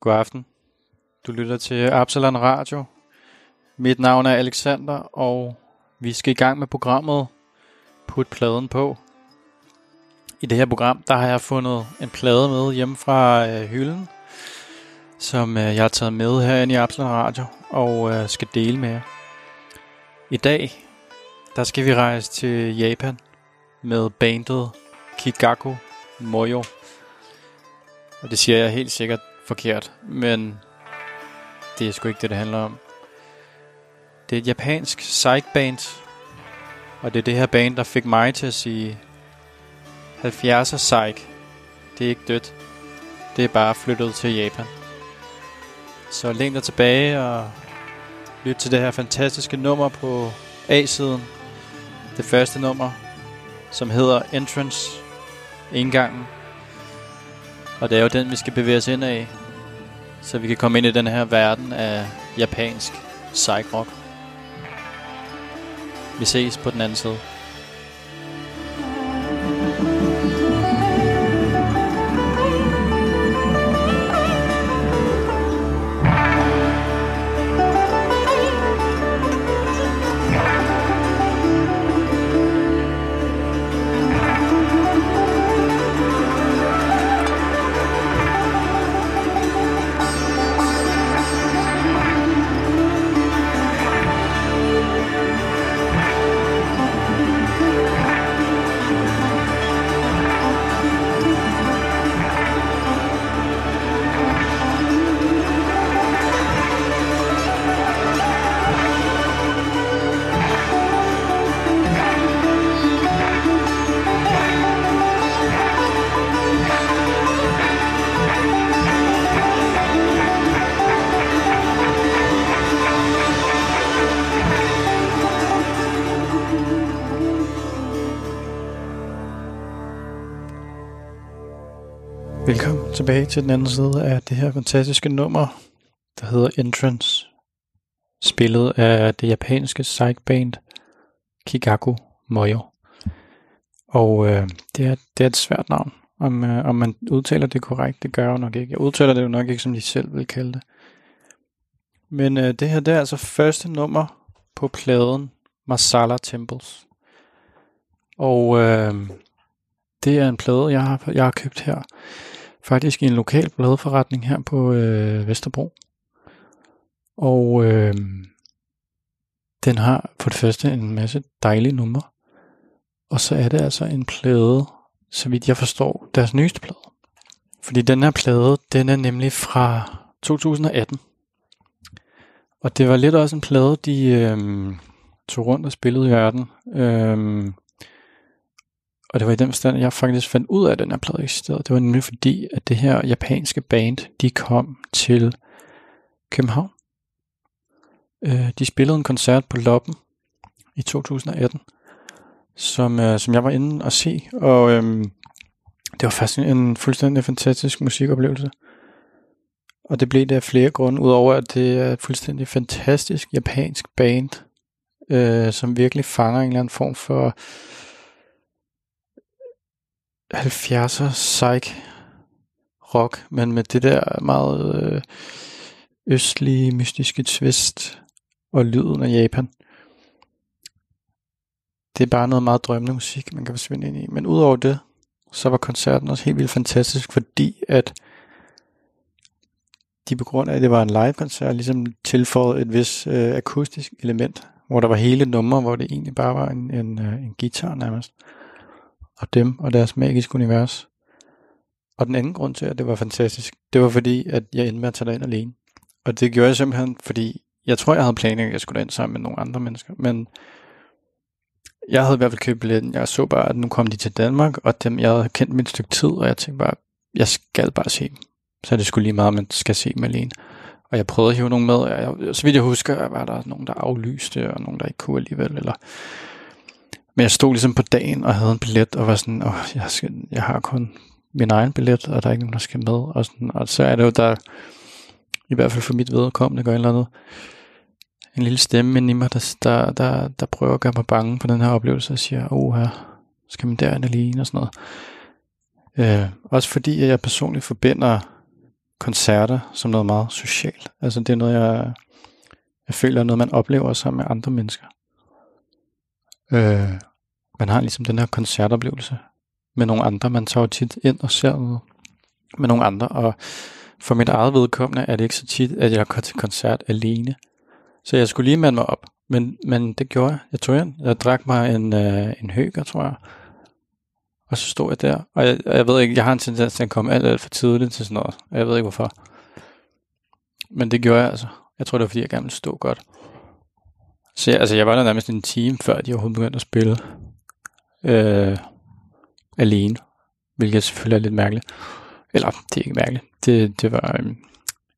God aften. Du lytter til Absalon Radio. Mit navn er Alexander, og vi skal i gang med programmet Put pladen på. I det her program, der har jeg fundet en plade med hjemme fra øh, hylden, som øh, jeg har taget med herinde i Absalon Radio og øh, skal dele med jer. I dag, der skal vi rejse til Japan med bandet Kigaku Moyo. Og det siger jeg helt sikkert forkert, men det er sgu ikke det, det handler om. Det er et japansk psych-band, og det er det her band, der fik mig til at sige 70'er psych. Det er ikke dødt. Det er bare flyttet til Japan. Så læn dig tilbage og lyt til det her fantastiske nummer på A-siden. Det første nummer, som hedder Entrance. Indgangen. Og det er jo den, vi skal bevæge os ind af. Så vi kan komme ind i den her verden af japansk psych rock. Vi ses på den anden side. Tilbage til den anden side af det her fantastiske nummer, der hedder Entrance. Spillet af det japanske psych-band Kigaku Moyo. Og øh, det, er, det er et svært navn. Om, øh, om man udtaler det korrekt, det gør jeg jo nok ikke. Jeg udtaler det jo nok ikke, som de selv vil kalde det. Men øh, det her, det er altså første nummer på pladen Masala Temples. Og øh, det er en plade, jeg har, jeg har købt her faktisk i en lokal pladeforretning her på øh, Vesterbro. Og øh, den har for det første en masse dejlige numre. Og så er det altså en plade, så vidt jeg forstår, deres nyeste plade. Fordi den her plade, den er nemlig fra 2018. Og det var lidt også en plade, de øh, tog rundt og spillede i verden. Øh, og det var i den forstand, at jeg faktisk fandt ud af, at den her plade eksisterede. Det var nemlig fordi, at det her japanske band, de kom til København. Øh, de spillede en koncert på Loppen i 2018, som, øh, som jeg var inde og se. Og øh, det var faktisk en fuldstændig fantastisk musikoplevelse. Og det blev det af flere grunde, udover at det er et fuldstændig fantastisk japansk band, øh, som virkelig fanger en eller anden form for 70'er psych rock, men med det der meget øh, østlige, mystiske twist og lyden af Japan. Det er bare noget meget drømmende musik, man kan forsvinde ind i. Men udover det, så var koncerten også helt vildt fantastisk, fordi at de på grund af, at det var en live-koncert, ligesom tilføjede et vis øh, akustisk element, hvor der var hele numre, hvor det egentlig bare var en, en, øh, en guitar nærmest og dem og deres magiske univers. Og den anden grund til, at det var fantastisk, det var fordi, at jeg endte med at tage ind alene. Og det gjorde jeg simpelthen, fordi jeg tror, jeg havde planlagt, at jeg skulle ind sammen med nogle andre mennesker, men jeg havde i hvert fald købt billetten. Jeg så bare, at nu kom de til Danmark, og dem, jeg havde kendt mit stykke tid, og jeg tænkte bare, jeg skal bare se dem. Så det skulle lige meget, at man skal se dem alene. Og jeg prøvede at hive nogen med, og jeg, så vidt jeg husker, var der nogen, der aflyste, og nogen, der ikke kunne alligevel, eller men jeg stod ligesom på dagen og havde en billet, og var sådan, åh, jeg, skal, jeg har kun min egen billet, og der er ikke nogen, der skal med. Og, sådan, og så er det jo, der i hvert fald for mit vedkommende gør et eller andet, en lille stemme i mig, der, der, der, der prøver at gøre mig bange på den her oplevelse, og siger, åh her, skal man derind alene og sådan noget. Øh, også fordi at jeg personligt forbinder koncerter som noget meget socialt. Altså det er noget, jeg, jeg føler er noget, man oplever sammen med andre mennesker. Øh, man har ligesom den her koncertoplevelse med nogle andre. Man tager jo tit ind og ser noget med nogle andre, og for mit eget vedkommende er det ikke så tit, at jeg går til koncert alene. Så jeg skulle lige mande mig op, men, men det gjorde jeg. Jeg tog ind, jeg drak mig en, øh, en høger, tror jeg, og så stod jeg der, og jeg, jeg ved ikke, jeg har en tendens til at komme alt, alt for tidligt til sådan noget. Jeg ved ikke hvorfor. Men det gjorde jeg altså. Jeg tror, det var fordi, jeg gerne ville stå godt. Så jeg, altså, jeg var der nærmest en time, før de overhovedet begyndte at spille. Øh, alene. Hvilket selvfølgelig er lidt mærkeligt. Eller, det er ikke mærkeligt. Det, det var, øh,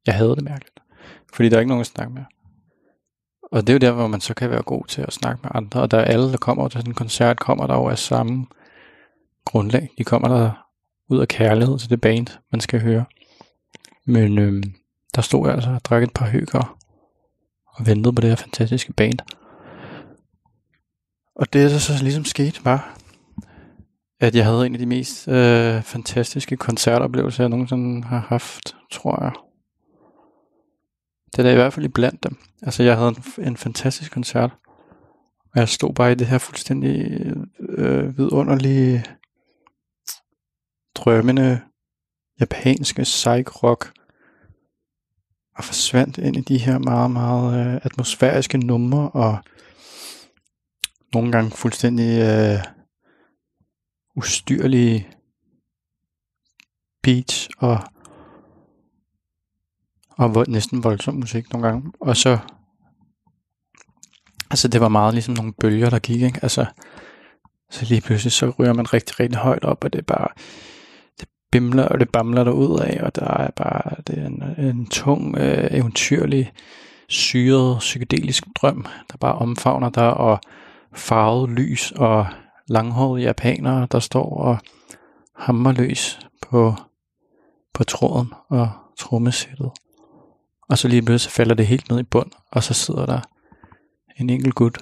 jeg havde det mærkeligt. Fordi der er ikke nogen at snakke med. Og det er jo der, hvor man så kan være god til at snakke med andre. Og der er alle, der kommer til sådan en koncert, kommer der over af samme grundlag. De kommer der ud af kærlighed til det band, man skal høre. Men øh, der stod jeg altså og drak et par høger og ventede på det her fantastiske band. Og det, der så ligesom skete, var, at jeg havde en af de mest øh, fantastiske koncertoplevelser, jeg nogensinde har haft, tror jeg. Det er i hvert fald i blandt dem. Altså, jeg havde en, en fantastisk koncert, og jeg stod bare i det her fuldstændig øh, vidunderlige drømmende japanske psych rock og forsvandt ind i de her meget, meget øh, atmosfæriske numre og nogle gange fuldstændig øh, ustyrlige beats og og vold, næsten voldsom musik nogle gange. Og så, altså det var meget ligesom nogle bølger, der gik, ikke? Altså, så lige pludselig så ryger man rigtig, rigtig højt op, og det er bare, bimler, og det bamler der ud af, og der er bare det er en, en tung, øh, eventyrlig, syret, psykedelisk drøm, der bare omfavner dig, og farvet lys, og langhårede japanere, der står og hammer løs på, på tråden og trommesættet. Og så lige pludselig falder det helt ned i bund, og så sidder der en enkelt gut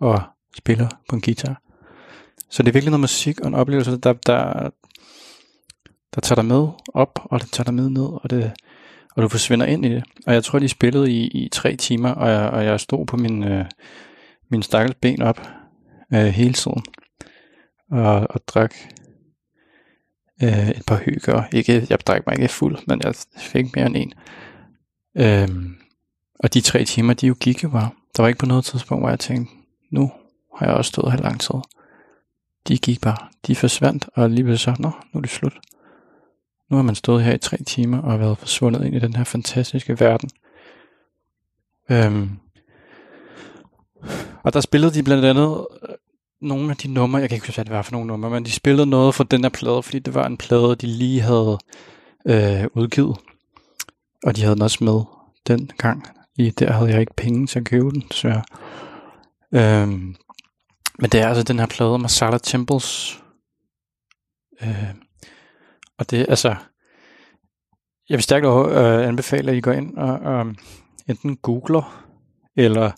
og spiller på en guitar. Så det er virkelig noget musik og en oplevelse, der, der, der tager dig med op, og den tager dig med ned, og, det, og du forsvinder ind i det. Og jeg tror, de spillede i, i tre timer, og jeg, og jeg stod på min, øh, min stakkels ben op øh, hele tiden, og, og drak øh, et par hygger. Ikke, jeg drak mig ikke fuld, men jeg fik mere end en. Øhm, og de tre timer, de jo gik jo bare. Der var ikke på noget tidspunkt, hvor jeg tænkte, nu har jeg også stået her lang tid. De gik bare. De forsvandt, og lige så, nå, nu er det slut. Nu har man stået her i tre timer og været forsvundet ind i den her fantastiske verden. Øhm, og der spillede de blandt andet øh, nogle af de numre, jeg kan ikke huske, hvad det var for nogle numre, men de spillede noget fra den her plade, fordi det var en plade, de lige havde øh, udgivet. Og de havde den også med den gang. Lige der havde jeg ikke penge til at købe den, desværre. Øhm, men det er altså den her plade, Masala Temples. Øh, og det, altså, jeg vil stærkt øh, anbefale, at I går ind og øh, enten googler, eller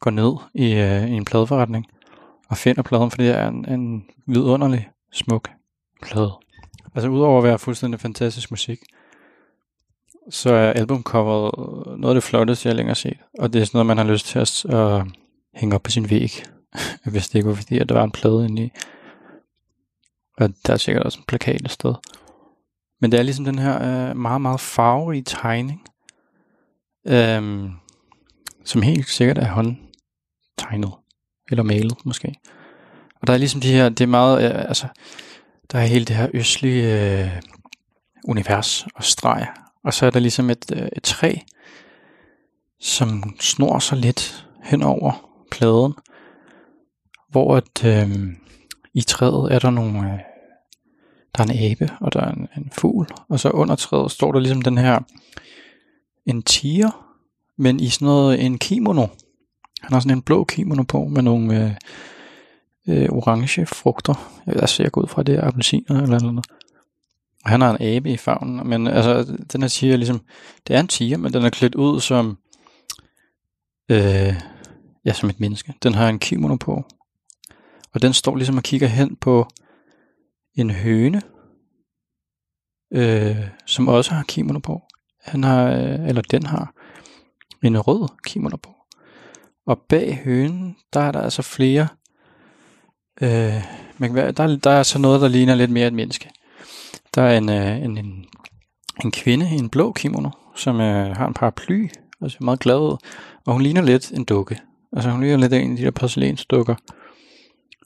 går ned i, øh, i en pladeforretning og finder pladen, for det er en, en vidunderlig smuk plade. Altså udover at være fuldstændig fantastisk musik, så er albumcoveret noget af det flotteste, jeg længere set. Og det er sådan noget, man har lyst til at uh, hænge op på sin væg, hvis det ikke var fordi, at der var en plade inde i. Og der er sikkert også en plakat et sted. Men det er ligesom den her øh, meget, meget farverige tegning, øh, som helt sikkert er håndtegnet. Eller malet måske. Og der er ligesom de her, det er meget, øh, altså, der er hele det her østlige øh, univers og streg og så er der ligesom et, øh, et træ, som snor sig lidt hen over pladen, hvor at, øh, i træet er der nogle, øh, der er en abe, og der er en, en fugl, og så under træet står der ligesom den her, en tiger, men i sådan noget, en kimono. Han har sådan en blå kimono på, med nogle øh, øh, orange frugter. Jeg ser ud fra, det er appelsiner eller noget. Og han har en abe i favnen, men altså, den her tiger ligesom, det er en tiger, men den er klædt ud som, øh, ja, som et menneske. Den har en kimono på, og den står ligesom og kigger hen på en høne, øh, som også har kimono på. han har, øh, eller den har, en rød kimono på. Og bag hønen, der er der altså flere, øh, man kan være, der, der er så noget, der ligner lidt mere et menneske. Der er en, øh, en, en, en kvinde i en blå kimono, som øh, har en paraply, og ser meget glad ud. Og hun ligner lidt en dukke. Altså hun ligner lidt en af de der porcelænsdukker.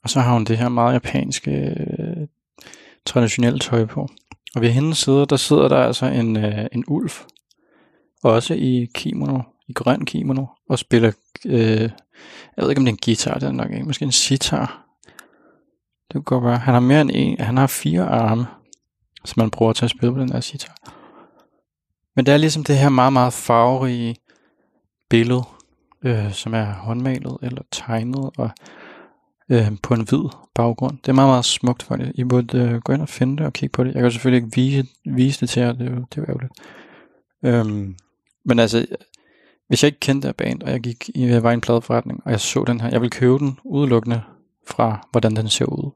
Og så har hun det her meget japanske øh, traditionelle tøj på. Og ved hendes side, der sidder der altså en, øh, en ulv. Også i kimono, i grøn kimono, og spiller, øh, jeg ved ikke om det er en guitar, det er nok ikke, måske en sitar. Det kunne godt være. Han har mere end en, han har fire arme, som man bruger til at spille på den her sitar. Men det er ligesom det her meget, meget farverige billede, øh, som er håndmalet eller tegnet og øh, på en hvid baggrund. Det er meget, meget smukt for det. I burde øh, gå ind og finde det og kigge på det. Jeg kan selvfølgelig ikke vise, vise det til jer, det er jo, det er jo ærgerligt. Øhm, men altså, hvis jeg ikke kendte det band, og jeg gik i jeg var i en pladeforretning, og jeg så den her, jeg vil købe den udelukkende fra, hvordan den ser ud.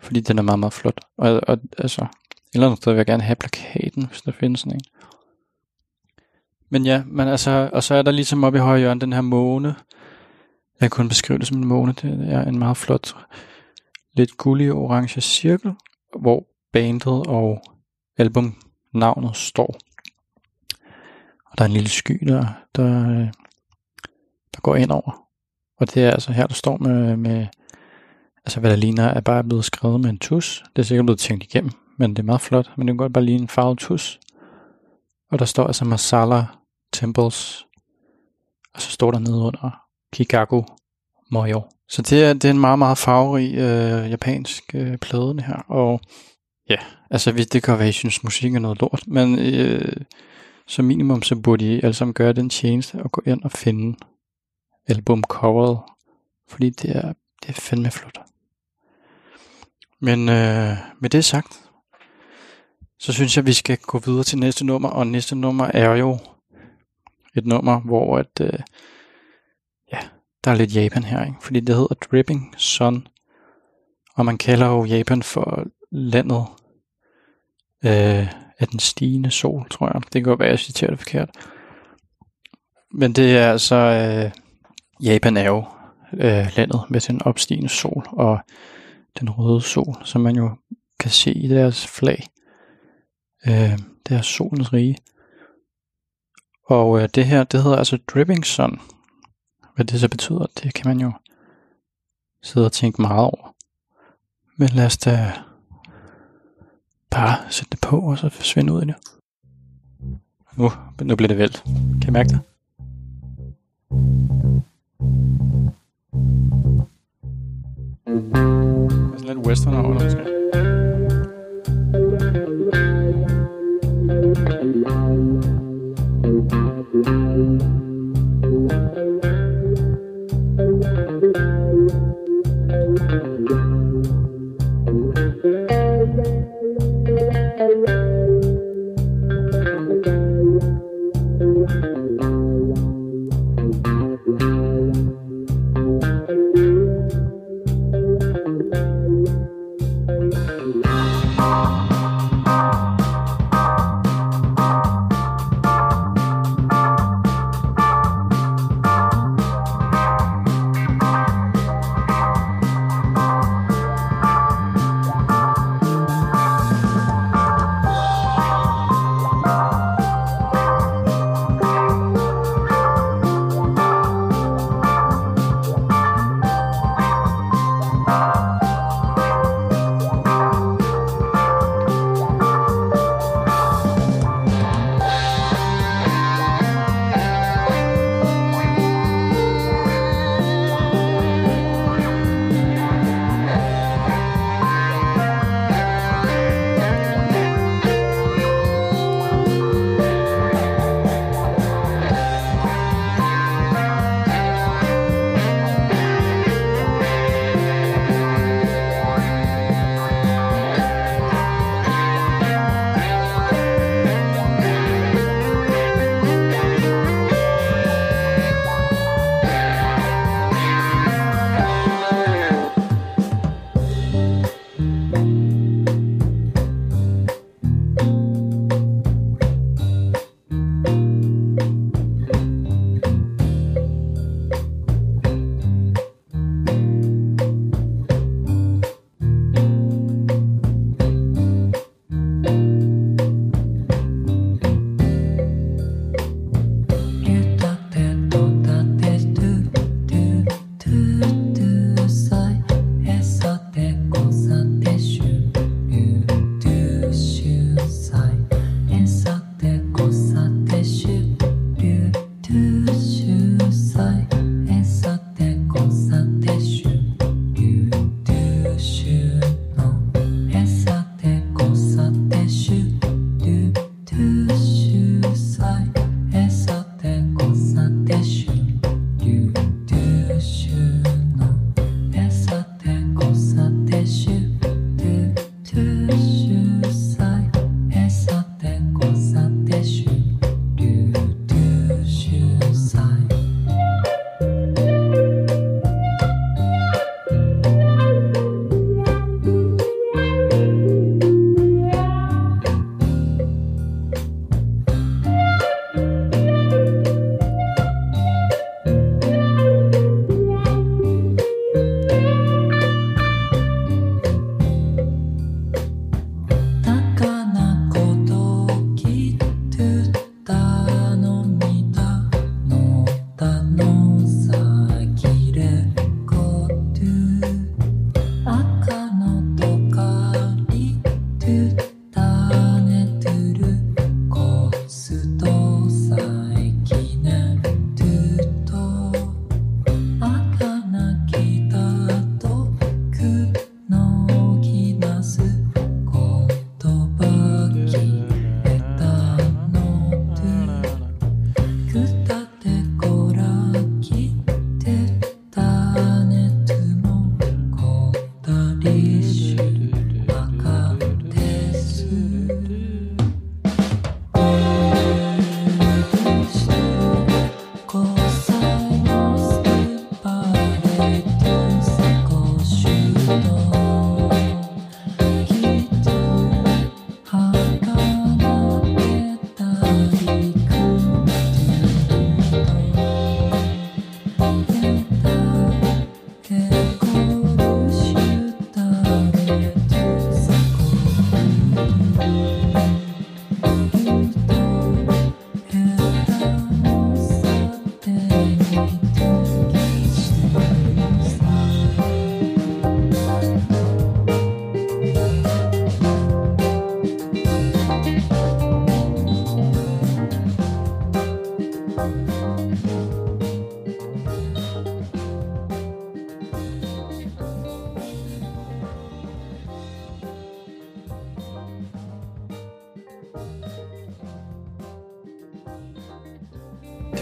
Fordi den er meget, meget flot. Og, og altså, et eller andet sted vil jeg gerne have plakaten, hvis der findes sådan en. Men ja, men altså, og så er der ligesom oppe i højre hjørne den her måne. Jeg kan kun beskrive det som en måne. Det er en meget flot, lidt gullig orange cirkel, hvor bandet og albumnavnet står. Og der er en lille sky, der, der, der går ind over. Og det er altså her, der står med, med altså hvad der ligner, er bare blevet skrevet med en tus. Det er sikkert blevet tænkt igennem, men det er meget flot. Men det kan godt bare lige en farvet tus. Og der står altså Masala Temples, og så står der nede under Kikaku Moyo. Så det er, det er en meget, meget farverig øh, japansk øh, plade her, og ja, altså det kan være, at I synes, musik er noget lort, men øh, som minimum, så burde I alle sammen gøre den tjeneste og gå ind og finde albumcoveret, fordi det er, det er fandme flot. Men øh, med det sagt, så synes jeg, at vi skal gå videre til næste nummer, og næste nummer er jo et nummer, hvor at, øh, der er lidt Japan her, ikke? fordi det hedder Dripping Sun, og man kalder jo Japan for landet øh, af den stigende sol, tror jeg. Det kan godt være, at jeg citerer det forkert. Men det er altså, øh, Japan er jo øh, landet med den opstigende sol, og den røde sol, som man jo kan se i deres flag. Øh, det er solens rige. Og øh, det her, det hedder altså Dripping Sun. Hvad det så betyder, det kan man jo sidde og tænke meget over. Men lad os da bare sætte det på, og så forsvinde ud i det. Nu, nu bliver det vældt. Kan I mærke det? Det er sådan lidt western over det, måske. Det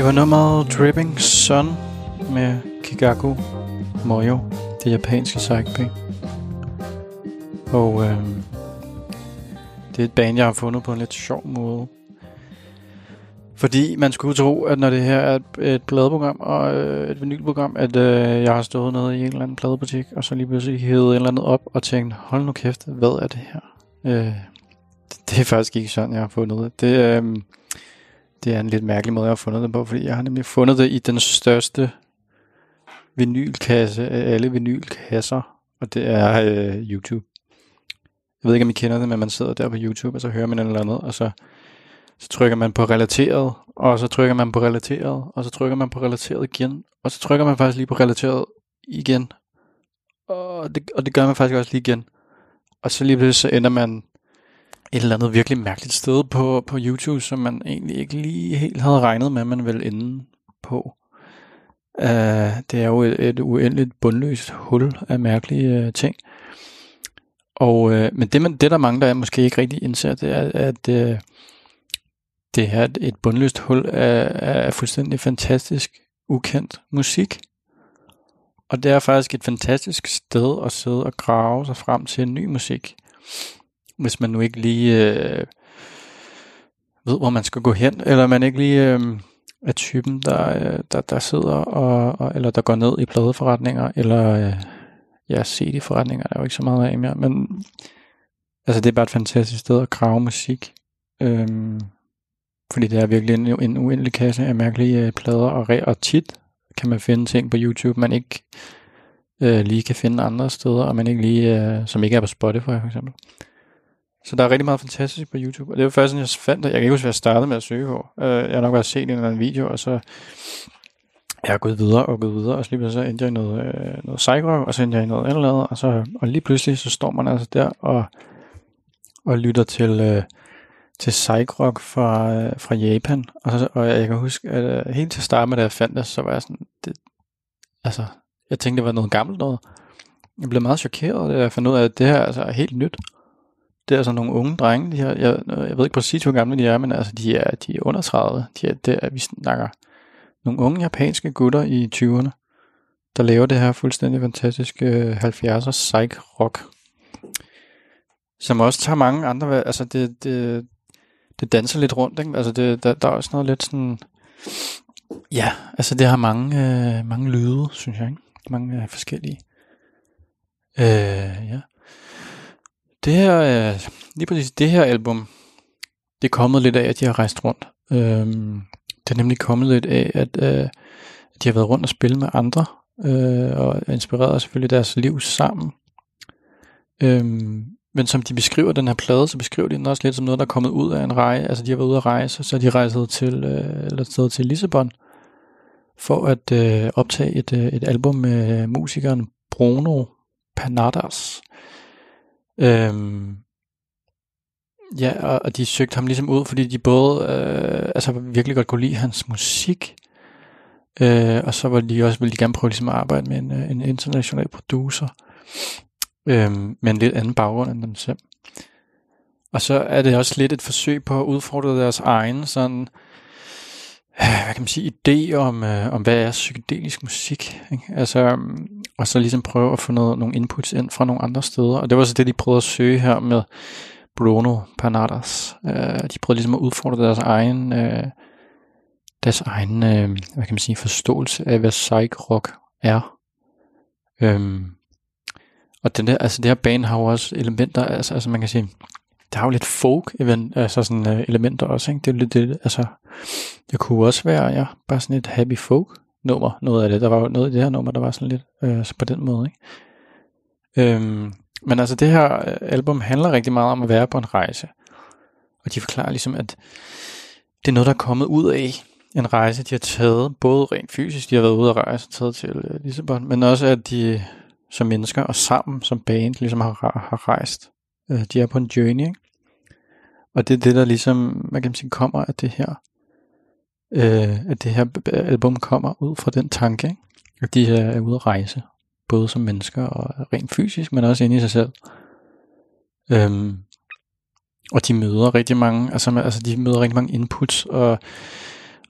var nummeret Dripping Sun med Kigaku Moyo, det japanske psychband. Og øh, det er et band, jeg har fundet på en lidt sjov måde. Fordi man skulle tro, at når det her er et, et pladeprogram og øh, et vinylprogram, at øh, jeg har stået nede i en eller anden pladebutik, og så lige pludselig hævet et eller andet op og tænkt, hold nu kæft, hvad er det her? Øh, det, det er faktisk ikke sådan, jeg har fundet det. Det, øh, det er en lidt mærkelig måde, jeg har fundet det på, fordi jeg har nemlig fundet det i den største vinylkasse af alle vinylkasser, og det er øh, YouTube. Jeg ved ikke, om I kender det, men man sidder der på YouTube, og så hører man en eller andet, og så, så trykker man på relateret, og så trykker man på relateret, og så trykker man på relateret igen, og så trykker man faktisk lige på relateret igen, og det, og det gør man faktisk også lige igen. Og så lige pludselig så ender man et eller andet virkelig mærkeligt sted på, på YouTube, som man egentlig ikke lige helt havde regnet med, man ville ende på. Uh, det er jo et, et uendeligt bundløst hul af mærkelige uh, ting. Og, uh, men det, man, det, der mange, der måske ikke rigtig indser, det er, at uh, det er et bundløst hul af, af fuldstændig fantastisk, ukendt musik. Og det er faktisk et fantastisk sted at sidde og grave sig frem til en ny musik hvis man nu ikke lige øh, ved, hvor man skal gå hen, eller man ikke lige øh, er typen, der, øh, der, der sidder og, og, eller der går ned i pladeforretninger, eller øh, ja, CD-forretninger, der er jo ikke så meget af mere, men altså det er bare et fantastisk sted at grave musik, øh, fordi det er virkelig en, en uendelig kasse af mærkelige øh, plader, og, og tit kan man finde ting på YouTube, man ikke øh, lige kan finde andre steder, og man ikke lige, øh, som ikke er på Spotify for eksempel. Så der er rigtig meget fantastisk på YouTube, og det var først jeg fandt det. Jeg kan ikke huske, hvad jeg startede med at søge på. Uh, jeg har nok bare set en eller anden video, og så jeg har gået videre og gået videre, og så lige så endte jeg i noget, øh, noget psycho, og så endte jeg i noget andet andet, og, så, og lige pludselig så står man altså der og, og lytter til, øh, til psychrock fra, øh, fra Japan, og, så, og jeg kan huske, at øh, helt til start med, da jeg fandt det, så var jeg sådan, det, altså, jeg tænkte, det var noget gammelt noget. Jeg blev meget chokeret, da jeg fandt ud af, at det her altså, er helt nyt det er altså nogle unge drenge, de her, jeg, jeg ved ikke præcis, hvor gamle de er, men altså, de er, de er under 30. De er, det er, vi snakker nogle unge japanske gutter i 20'erne, der laver det her fuldstændig fantastiske øh, 70'er psych rock, som også tager mange andre, altså det, det, det danser lidt rundt, ikke? altså det, der, der er også noget lidt sådan, ja, altså det har mange, øh, mange lyde, synes jeg, ikke? mange øh, forskellige. Øh, ja. Det her, øh, lige præcis det her album, det er kommet lidt af, at de har rejst rundt. Øhm, det er nemlig kommet lidt af, at øh, de har været rundt og spille med andre, øh, og inspireret selvfølgelig deres liv sammen. Øhm, men som de beskriver den her plade, så beskriver de den også lidt som noget, der er kommet ud af en rejse. Altså de har været ude at rejse, så de rejset til, øh, eller til Lissabon, for at øh, optage et, øh, et album med musikeren Bruno Panadas. Øhm, Ja, og, og de søgte ham ligesom ud, fordi de både øh, altså virkelig godt kunne lide hans musik, øh, og så var de også, ville de gerne prøve ligesom at arbejde med en, øh, en international producer, øh, med en lidt anden baggrund end dem selv. Og så er det også lidt et forsøg på at udfordre deres egen sådan, hvad kan man sige, idé om, øh, om hvad er psykedelisk musik. Ikke? Altså, øhm, og så ligesom prøve at få noget, nogle inputs ind fra nogle andre steder. Og det var så det, de prøvede at søge her med Bruno Panadas. Øh, de prøvede ligesom at udfordre deres egen, øh, deres egen øh, hvad kan man sige, forståelse af, hvad psych rock er. Øhm, og den der, altså det her band har jo også elementer, altså, altså man kan sige, der er jo lidt folk event, altså sådan uh, elementer også, ikke? Det er lidt det, altså, det kunne også være, ja, bare sådan et happy folk nummer, noget af det. Der var jo noget i det her nummer, der var sådan lidt øh, altså på den måde, ikke? Øhm, men altså det her øh, album handler rigtig meget om at være på en rejse. Og de forklarer ligesom, at det er noget, der er kommet ud af en rejse, de har taget, både rent fysisk, de har været ude at rejse, taget til øh, Lissabon, men også at de som mennesker og sammen som band ligesom har, har rejst. Øh, de er på en journey, ikke? Og det er det, der ligesom, man kan sige, kommer af det her, øh, at det her album kommer ud fra den tanke, ikke? at de er ude at rejse, både som mennesker og rent fysisk, men også inde i sig selv. Øhm, og de møder rigtig mange, altså, altså de møder rigtig mange inputs, og,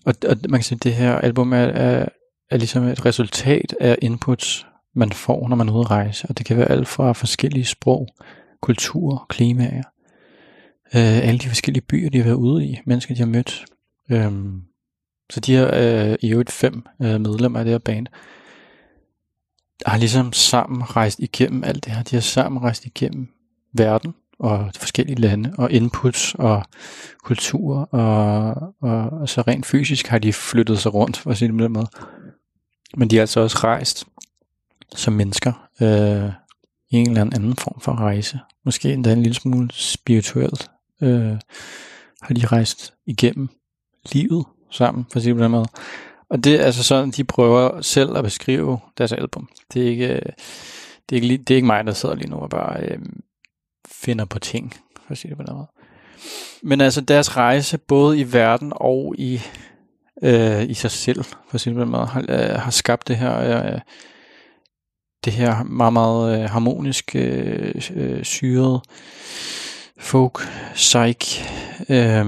og, og man kan sige, at det her album er, er, er ligesom et resultat af inputs, man får, når man er ude at rejse. Og det kan være alt fra forskellige sprog, kulturer, klimaer, øh, alle de forskellige byer, de har været ude i, mennesker, de har mødt. Øhm, så de her øh, i øvrigt fem øh, medlemmer af det her band, har ligesom sammen rejst igennem alt det her. De har sammen rejst igennem verden og de forskellige lande og inputs og kulturer og, og, og så rent fysisk har de flyttet sig rundt, for at sige det med måde. Men de har altså også rejst som mennesker øh, i en eller anden form for rejse. Måske endda en lille smule spirituelt øh, har de rejst igennem livet sammen, for at sige på den måde. Og det er altså sådan, de prøver selv at beskrive deres album. Det er ikke, øh, det er ikke, det er ikke mig, der sidder lige nu og bare øh, finder på ting, for at sige det på den måde. Men altså deres rejse, både i verden og i, øh, i sig selv, for at sige det på den måde, har, øh, har skabt det her, øh, det her meget, meget øh, harmonisk, øh, øh, syret folk, psych øh,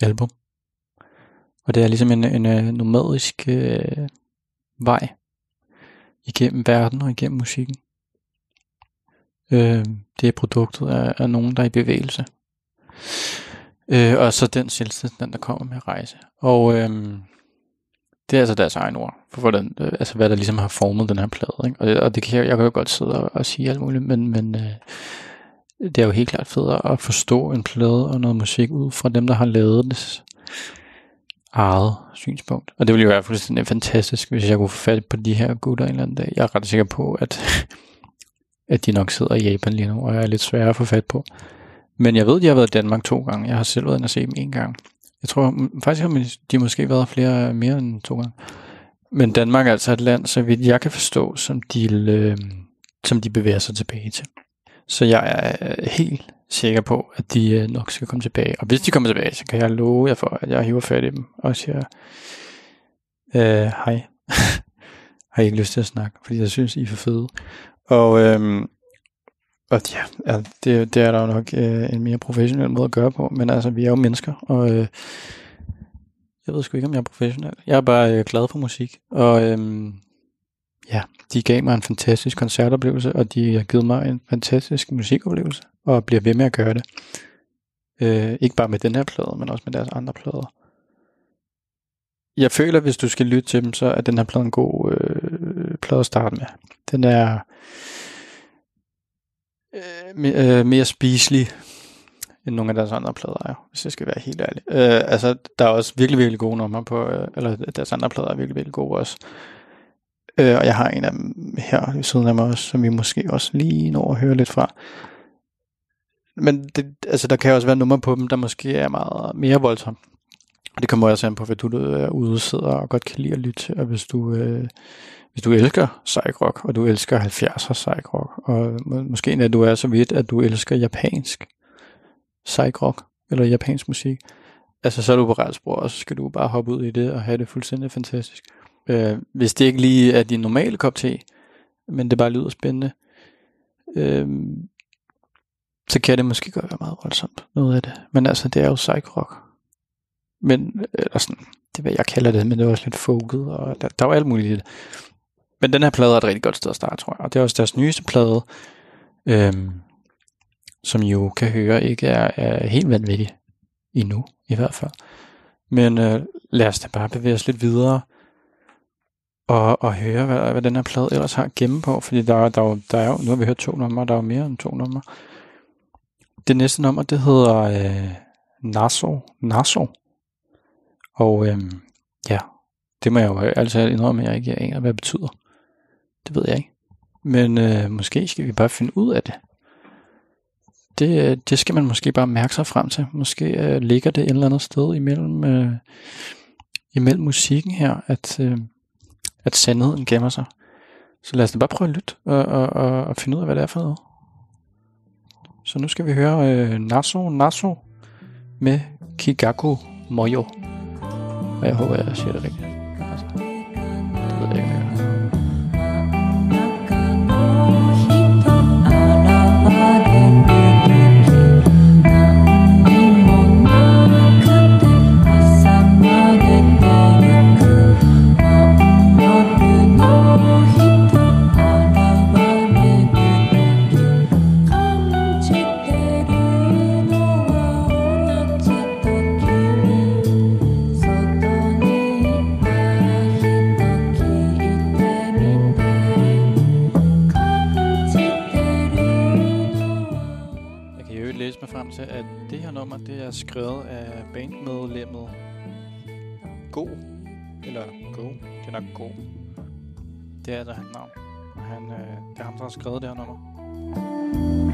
album. Og det er ligesom en, en, en nomadisk øh, vej igennem verden og igennem musikken. Øh, det er produktet af, af nogen, der er i bevægelse. Øh, og så den selvstændighed, der kommer med rejse. Og øh, det er altså deres egen ord, for hvordan, øh, altså hvad der ligesom har formet den her plade. Ikke? Og, det, og det kan jeg, jeg kan jo godt sidde og, og sige alt muligt, men, men øh, det er jo helt klart fedt at forstå en plade og noget musik ud fra dem, der har lavet det eget synspunkt. Og det ville jo være fuldstændig fantastisk, hvis jeg kunne få fat på de her gutter en eller anden dag. Jeg er ret sikker på, at, at de nok sidder i Japan lige nu, og jeg er lidt sværere at få fat på. Men jeg ved, at de har været i Danmark to gange. Jeg har selv været inde og se dem en gang. Jeg tror faktisk, at de måske været flere mere end to gange. Men Danmark er altså et land, så vidt jeg kan forstå, som de, øh, som de bevæger sig tilbage til. Så jeg er øh, helt sikker på, at de øh, nok skal komme tilbage. Og hvis de kommer tilbage, så kan jeg love jer for, at jeg hiver fat i dem og siger, øh, hej, har I ikke lyst til at snakke, fordi jeg synes, I er for fede. Og, øh, og ja, ja det, det er der jo nok øh, en mere professionel måde at gøre på, men altså, vi er jo mennesker, og øh, jeg ved sgu ikke, om jeg er professionel. Jeg er bare øh, glad for musik, og øh, ja, de gav mig en fantastisk koncertoplevelse, og de har givet mig en fantastisk musikoplevelse, og bliver ved med at gøre det. Øh, ikke bare med den her plade, men også med deres andre plader. Jeg føler, hvis du skal lytte til dem, så er den her plade en god øh, plade at starte med. Den er øh, mere, øh, mere spiselig end nogle af deres andre plader er, hvis jeg skal være helt ærlig. Øh, altså, der er også virkelig, virkelig gode numre på, øh, eller deres andre plader er virkelig, virkelig gode også. Øh, og jeg har en af dem her ved siden af mig også, som vi måske også lige når at høre lidt fra. Men det, altså, der kan også være numre på dem, der måske er meget mere voldsomme. Og det kommer også an på, hvad du er ude sidder og godt kan lide at lytte til. Og hvis du, øh, hvis du elsker psych rock, og du elsker 70'er psych rock, og må, måske endda du er så vidt, at du elsker japansk psych rock eller japansk musik, altså så er du på rette spor, og så skal du bare hoppe ud i det og have det fuldstændig fantastisk. Øh, hvis det ikke lige er din normale kop te, men det bare lyder spændende, øh, så kan det måske godt være meget voldsomt, noget af det. Men altså, det er jo psych rock. Men, eller sådan, det er hvad jeg kalder det, men det er også lidt folket, og der, der er jo alt muligt i det. Men den her plade er et rigtig godt sted at starte, tror jeg. Og det er også deres nyeste plade, øhm, som jo kan høre ikke er, er helt vanvittig endnu, i hvert fald. Men øh, lad os da bare bevæge os lidt videre og, og høre, hvad, hvad den her plade ellers har gemme på, fordi der, der, der er jo, nu har vi hørt to numre, der er jo mere end to numre. Det næste nummer, det hedder øh, Naso, Naso. Og øh, ja, det må jeg jo altså indrømme, at jeg ikke aner, hvad det betyder. Det ved jeg ikke. Men øh, måske skal vi bare finde ud af det. Det, øh, det skal man måske bare mærke sig frem til. Måske øh, ligger det et eller andet sted imellem, øh, imellem musikken her, at, øh, at sandheden gemmer sig. Så lad os da bare prøve at lytte og, og, og, og finde ud af, hvad det er for noget. Så nu skal vi høre øh, Naso Naso med Kigaku Moyo. Og jeg håber, jeg siger det rigtigt. Go, eller Go, det er nok Go. Det er altså hans navn. Han, øh, det er ham, der har skrevet det her nummer.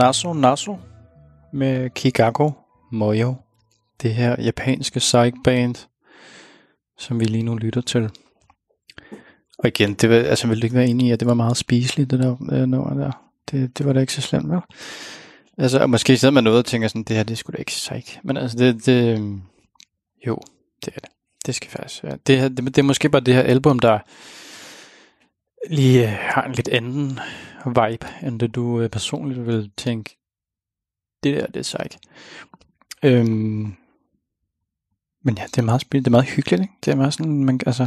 Naso Naso med Kigago Moyo. Det her japanske psych band, som vi lige nu lytter til. Og igen, det var, altså, vil du ikke være enig i, at det var meget spiseligt, det der øh, nummer der? Det, det var da ikke så slemt, vel? Altså, og måske sidder man noget og tænker sådan, det her, det skulle da ikke psych. Men altså, det, det, øhm, jo, det er det. Det skal faktisk være. Det, det, det er måske bare det her album, der lige øh, har en lidt anden vibe, end det du øh, personligt vil tænke, det der, det er sejt. Øhm, men ja, det er meget spil, det er meget hyggeligt, ikke? Det er meget sådan, man, altså,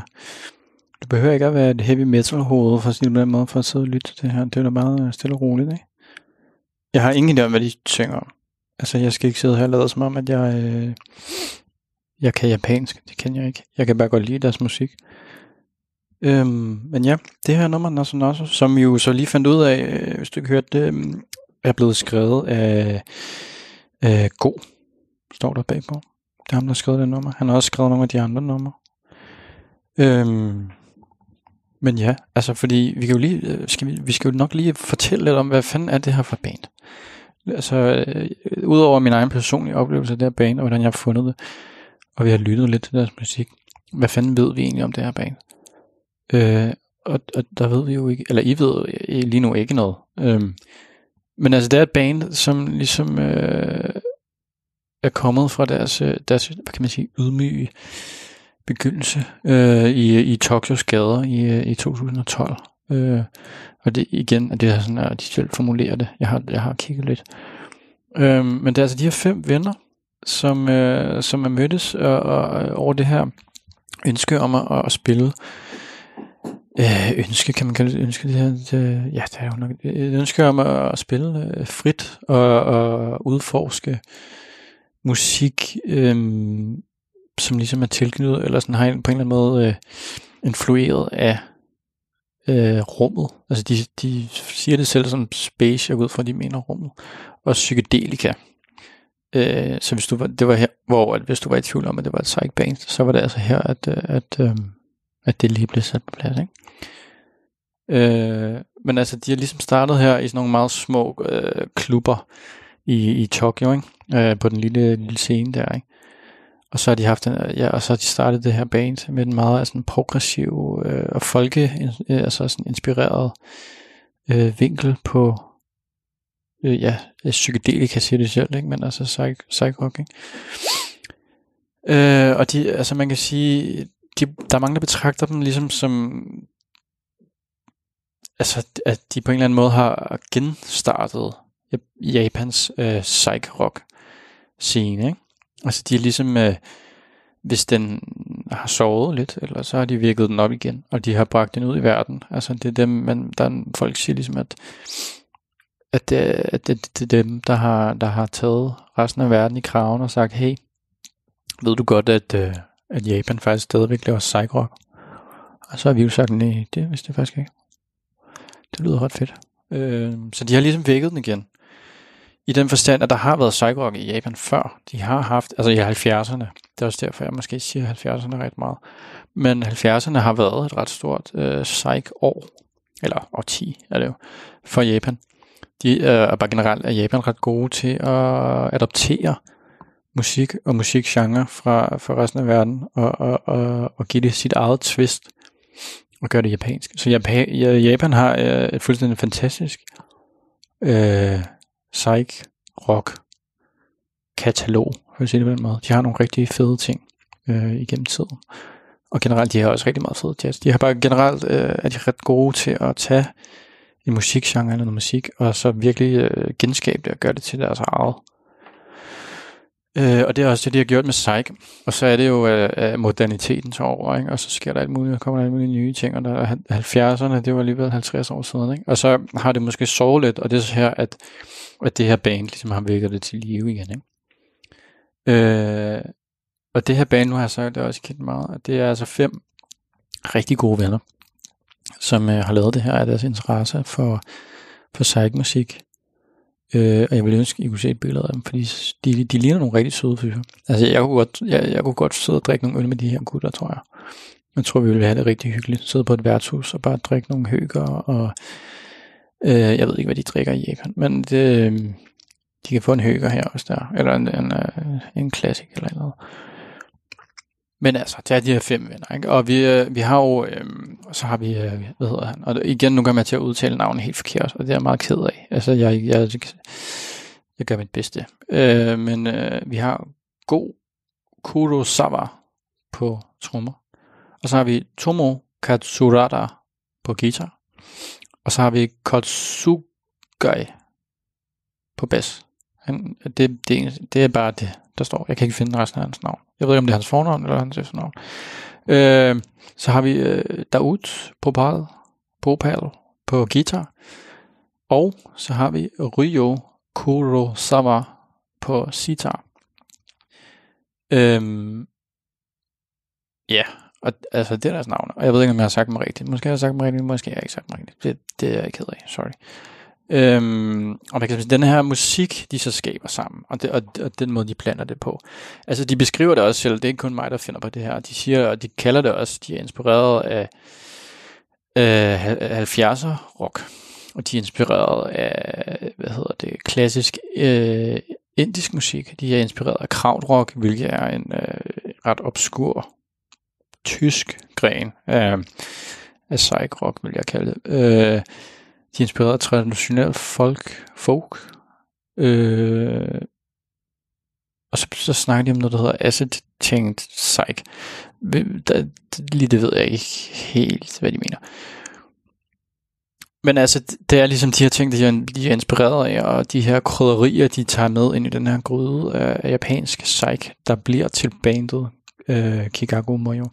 du behøver ikke at være et heavy metal hoved for at sige på den måde, for at sidde og lytte til det her. Det er da meget øh, stille og roligt, ikke? Jeg har ingen idé om, hvad de synger om. Altså, jeg skal ikke sidde her og lade som om, at jeg, øh, jeg kan japansk. Det kan jeg ikke. Jeg kan bare godt lide deres musik. Øhm, men ja, det her nummer, Nasser Nasser, som jo så lige fandt ud af, øh, hvis du ikke hørte det, øhm, er blevet skrevet af øh, Go, står der bagpå. Det er ham, der har skrevet det nummer. Han har også skrevet nogle af de andre numre. Øhm, men ja, altså fordi vi kan jo lige, øh, skal vi, vi skal jo nok lige fortælle lidt om, hvad fanden er det her for band. Altså, øh, udover min egen personlige oplevelse af det her band, og hvordan jeg har fundet det, og vi har lyttet lidt til deres musik, hvad fanden ved vi egentlig om det her band? Øh, og, og der ved vi jo ikke, eller I ved lige nu ikke noget. Øhm, men altså, det er et band, som ligesom øh, er kommet fra deres, øh, deres, hvad kan man sige, ydmyge begyndelse øh, i, i Tokyos gader i, øh, i 2012. Øh, og det igen, det er sådan, at de selv formulerer det. Jeg har, jeg har kigget lidt. Øh, men det er altså de her fem venner, som, øh, som er mødtes og, og, over det her ønske om at, at spille øh, ønske, kan man kalde det ønske, det her, det, ja, det er jo nok et ønske om at spille øh, frit og, og udforske musik, øh, som ligesom er tilknyttet, eller sådan har en, på en eller anden måde øh, influeret af øh, rummet. Altså de, de siger det selv som space, jeg går ud fra, de mener rummet. Og psykedelika. Øh, så hvis du var, det var her, hvor at hvis du var i tvivl om, at det var et psych band, så var det altså her, at, øh, at, øh, at det lige blev sat på plads. Ikke? Øh, men altså, de har ligesom startet her i sådan nogle meget små øh, klubber i, i Tokyo, ikke? Øh, på den lille, lille scene der. Ikke? Og så har de haft en, ja, og så har de startet det her band med altså, en meget sådan progressiv øh, og folke, øh, altså sådan inspireret øh, vinkel på øh, ja, psykedelika siger det selv, ikke? men altså psych, psych rock, ikke? Øh, og de, altså man kan sige, de, der er mange, der betragter dem ligesom som, altså at de på en eller anden måde har genstartet Japans øh, psych rock scene, ikke? Altså de er ligesom, øh, hvis den har sovet lidt, eller så har de virket den op igen, og de har bragt den ud i verden. Altså det er dem, man, der, folk siger ligesom, at, at, øh, det, at det, det, er dem, der har, der har taget resten af verden i kraven og sagt, hey, ved du godt, at, øh, at Japan faktisk stadigvæk laver psych-rock? Og så har vi jo sagt, nej, det vidste jeg faktisk ikke. Det lyder ret fedt. Øh, så de har ligesom vækket den igen. I den forstand, at der har været psych i Japan før. De har haft, altså i 70'erne. Det er også derfor, jeg måske siger 70'erne ret meget. Men 70'erne har været et ret stort øh, psych-år, eller årti er det jo, for Japan. De øh, er bare generelt er Japan ret gode til at adoptere musik og musikgenre fra, fra resten af verden, og, og, og, og give det sit eget twist, og gøre det japansk. Så Japan, Japan har øh, et fuldstændig fantastisk øh, psych rock katalog, for at sige det på den måde. De har nogle rigtig fede ting øh, igennem tiden. Og generelt, de har også rigtig meget fede jazz. De har bare generelt, øh, er de ret gode til at tage en musikgenre eller noget musik, og så virkelig øh, genskabe det og gøre det til deres eget. Øh, og det er også det, de har gjort med Psych. Og så er det jo øh, øh moderniteten til over, ikke? og så sker der alt muligt, der kommer der alt mulige nye ting, og der er 70'erne, det var alligevel 50 år siden. Ikke? Og så har det måske sovet lidt, og det er så her, at, at det her band ligesom har vækket det til live igen. Ikke? Øh, og det her band, nu har jeg sagt, det er også kendt meget, og det er altså fem rigtig gode venner, som øh, har lavet det her af deres interesse for, for psych-musik. Øh, og jeg ville ønske, at I kunne se et billede af dem, fordi de, de ligner nogle rigtig søde fyre. Altså, jeg kunne, godt, jeg, jeg kunne godt sidde og drikke nogle øl med de her gutter, tror jeg. Jeg tror, vi ville have det rigtig hyggeligt. Sidde på et værtshus og bare drikke nogle høger, og øh, jeg ved ikke, hvad de drikker i Japan, men det, øh, de kan få en høger her også der, eller en, en, øh, en klassik eller noget. Men altså, det er de her fem venner, ikke? Og vi, øh, vi har jo, øh, så har vi, øh, hvad hedder han? Og igen, nu kommer jeg til at udtale navnet helt forkert, og det er jeg meget ked af. Altså, jeg, jeg, jeg gør mit bedste. Øh, men øh, vi har God Kurosawa på trommer. Og så har vi Tomo Katsurada på guitar. Og så har vi Kotsugai på bas. Han, det, det, det er bare det, der står. Jeg kan ikke finde resten af hans navn. Jeg ved ikke, om det er hans fornavn eller hans efternavn. Øh, så har vi øh, Daoud på Popal på på guitar. Og så har vi Ryo Kurosawa på sitar. Øhm, ja, Og altså, det er deres navne. Og jeg ved ikke, om jeg har sagt dem rigtigt. Måske har jeg sagt dem rigtigt, måske har jeg ikke sagt dem rigtigt. Det, det er jeg ked af, sorry. Øhm, og man kan sige, den her musik, de så skaber sammen, og, det, og, og den måde, de planter det på. Altså, de beskriver det også selv, det er ikke kun mig, der finder på det her. De siger, og de kalder det også, de er inspireret af øh, 70'er rock, og de er inspireret af, hvad hedder det, klassisk øh, indisk musik. De er inspireret af krautrock, hvilket er en øh, ret obskur tysk gren af, af psych rock, vil jeg kalde det. Øh, de er inspireret af traditionel folk, folk. Øh, og så, så snakker de om noget, der hedder acid changed psych. Der, lige det ved jeg ikke helt, hvad de mener. Men altså, det er ligesom de her ting, de er, de er inspireret af, og de her krydderier, de tager med ind i den her gryde af, af japansk psych, der bliver til bandet øh, Kikago Moyo.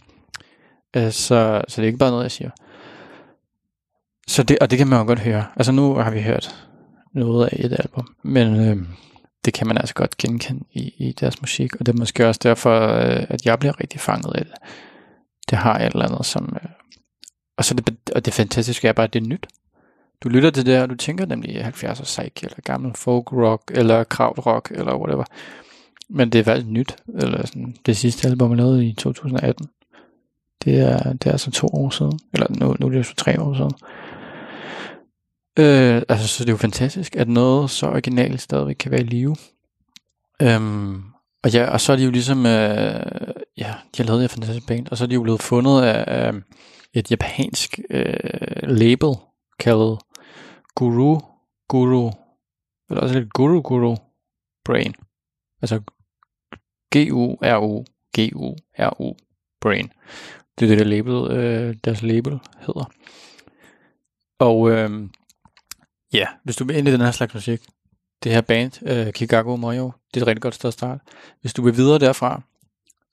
Øh, så, så det er ikke bare noget, jeg siger. Så det, og det kan man jo godt høre. Altså nu har vi hørt noget af et album, men øh, det kan man altså godt genkende i, i deres musik, og det er måske også derfor, øh, at jeg bliver rigtig fanget af det. Det har et eller andet, som... Øh, og, så det, og det fantastiske er bare, at det er nyt. Du lytter til det, og du tænker nemlig 70'er psych, eller gammel folk rock, eller krautrock, eller whatever. Men det er faktisk nyt, eller sådan, det sidste album jeg lavede i 2018. Det er, det er altså to år siden, eller nu, nu er det jo så tre år siden. Øh, altså, så det er jo fantastisk, at noget så originalt stadigvæk kan være i live. Øhm, og ja, og så er de jo ligesom, øh, ja, de har lavet det fantastisk band, og så er de jo blevet fundet af øh, et japansk øh, label, kaldet Guru, Guru, eller også lidt Guru Guru Brain. Altså G-U-R-U, G-U-R-U Brain. Det er det, der label, øh, deres label hedder. Og øh, ja, hvis du vil ind i den her slags musik, det her band, øh, Kikago Moyo, det er et rigtig godt sted at starte. Hvis du vil videre derfra,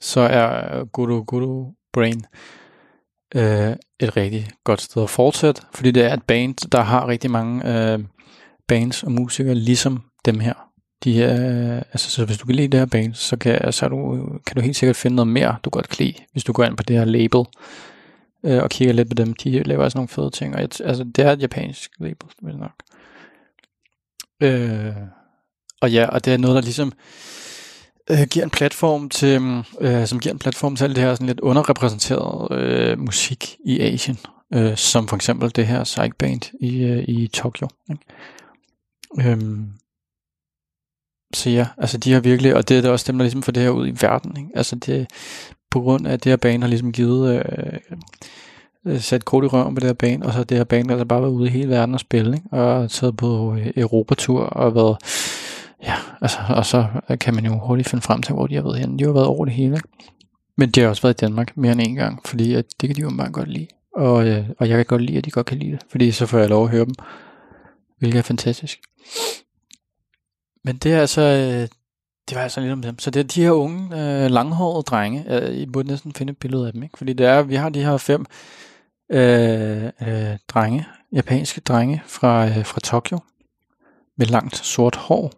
så er Guru Guru Brain øh, et rigtig godt sted at fortsætte, fordi det er et band, der har rigtig mange øh, bands og musikere, ligesom dem her. De her, øh, altså, så hvis du kan lide det her band, så kan, så du, kan du helt sikkert finde noget mere, du godt kan lide, hvis du går ind på det her label øh, og kigger lidt på dem. De laver også nogle fede ting, og jeg, altså, det er et japansk label, vil nok. Øh, og ja, og det er noget, der ligesom øh, giver en platform til, øh, som giver en platform til alt det her sådan lidt underrepræsenteret øh, musik i Asien, øh, som for eksempel det her Psych Band i, øh, i Tokyo. Ikke? Øhm, så ja, altså de har virkelig, og det er også dem, der ligesom får det her ud i verden. Ikke? Altså det, på grund af at det her bane har ligesom givet, øh, øh sat kort i røven på det her bane, og så det her bane, der altså bare været ude i hele verden og spille, ikke? og taget på øh, Europatur og været, ja, altså, og så øh, kan man jo hurtigt finde frem til, hvor de har været henne. De har været over det hele, ikke? men de har også været i Danmark mere end en gang, fordi at det kan de jo meget godt lide. Og, øh, og jeg kan godt lide, at de godt kan lide det, fordi så får jeg lov at høre dem, hvilket er fantastisk. Men det er altså, øh, det var altså lidt om dem. Så det er de her unge, øh, langhårede drenge. Øh, I burde næsten finde et billede af dem, ikke? Fordi det er, vi har de her fem øh, øh, drenge, japanske drenge fra, øh, fra Tokyo, med langt sort hår.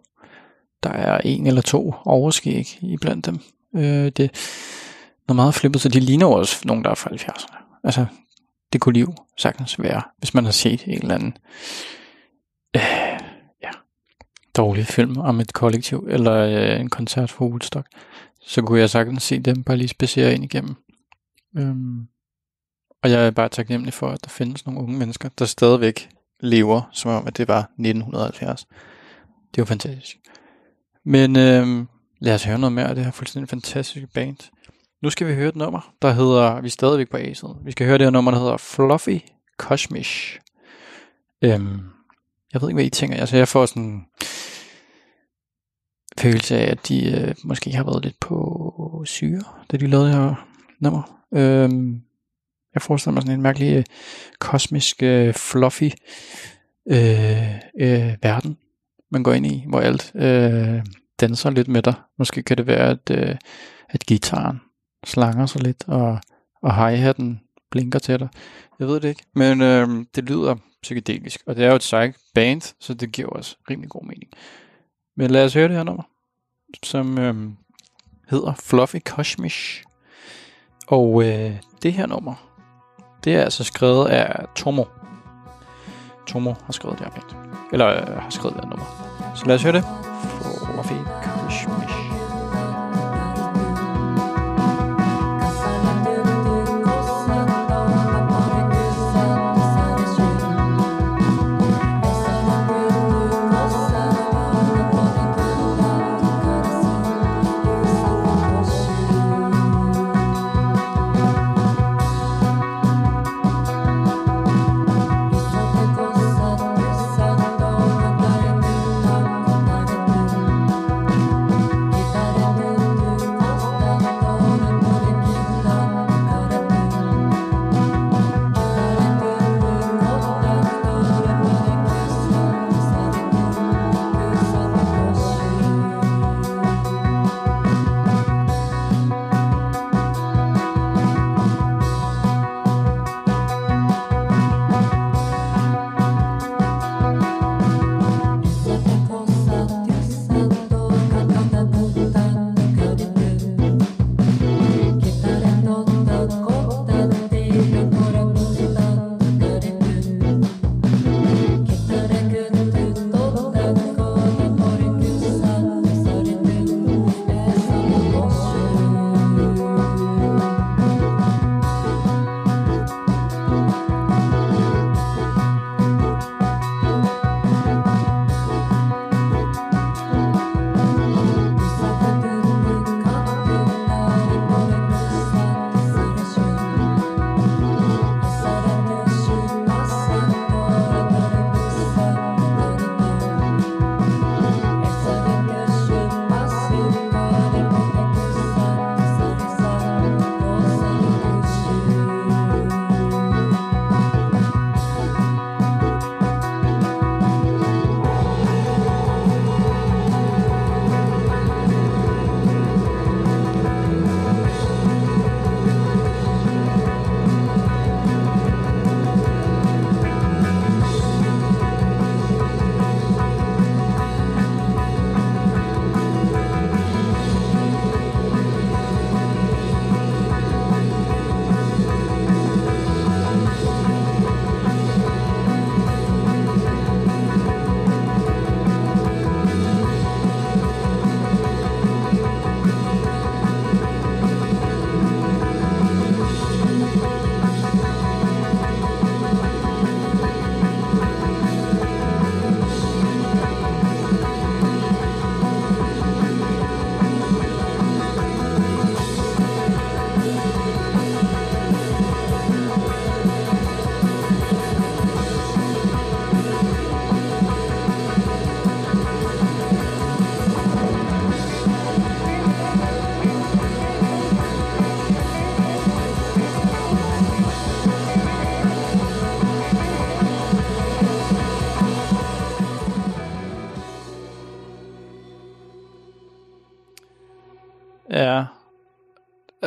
Der er en eller to overskæg i blandt dem. Øh, det er meget flippet, så de ligner også nogen, der er fra 70'erne. Altså, det kunne liv sagtens være, hvis man har set en eller anden øh, dårlig film om et kollektiv, eller øh, en koncert for Woodstock, så kunne jeg sagtens se dem bare lige spacere ind igennem. Øhm, og jeg er bare taknemmelig for, at der findes nogle unge mennesker, der stadigvæk lever, som om at det var 1970. Det var fantastisk. Men øhm, lad os høre noget mere af det her fuldstændig fantastiske band. Nu skal vi høre et nummer, der hedder, vi er stadigvæk på A-siden. Vi skal høre det her nummer, der hedder Fluffy Kosmish. Øhm, jeg ved ikke, hvad I tænker. Altså, jeg får sådan følelse af, at de øh, måske har været lidt på syre, da de lavede det her nummer. Øhm, jeg forestiller mig sådan en mærkelig øh, kosmisk, øh, fluffy øh, øh, verden, man går ind i, hvor alt øh, danser lidt med dig. Måske kan det være, at, øh, at gitaren slanger sig lidt, og, og hi-hatten blinker til dig. Jeg ved det ikke, men øh, det lyder psykedelisk, og det er jo et psych band, så det giver også rimelig god mening. Men lad os høre det her nummer, som øh, hedder Fluffy Kosmish. Og øh, det her nummer, det er altså skrevet af Tomo. Tomo har skrevet det her band. Eller øh, har skrevet det her nummer. Så lad os høre det. Fluffy Christmas.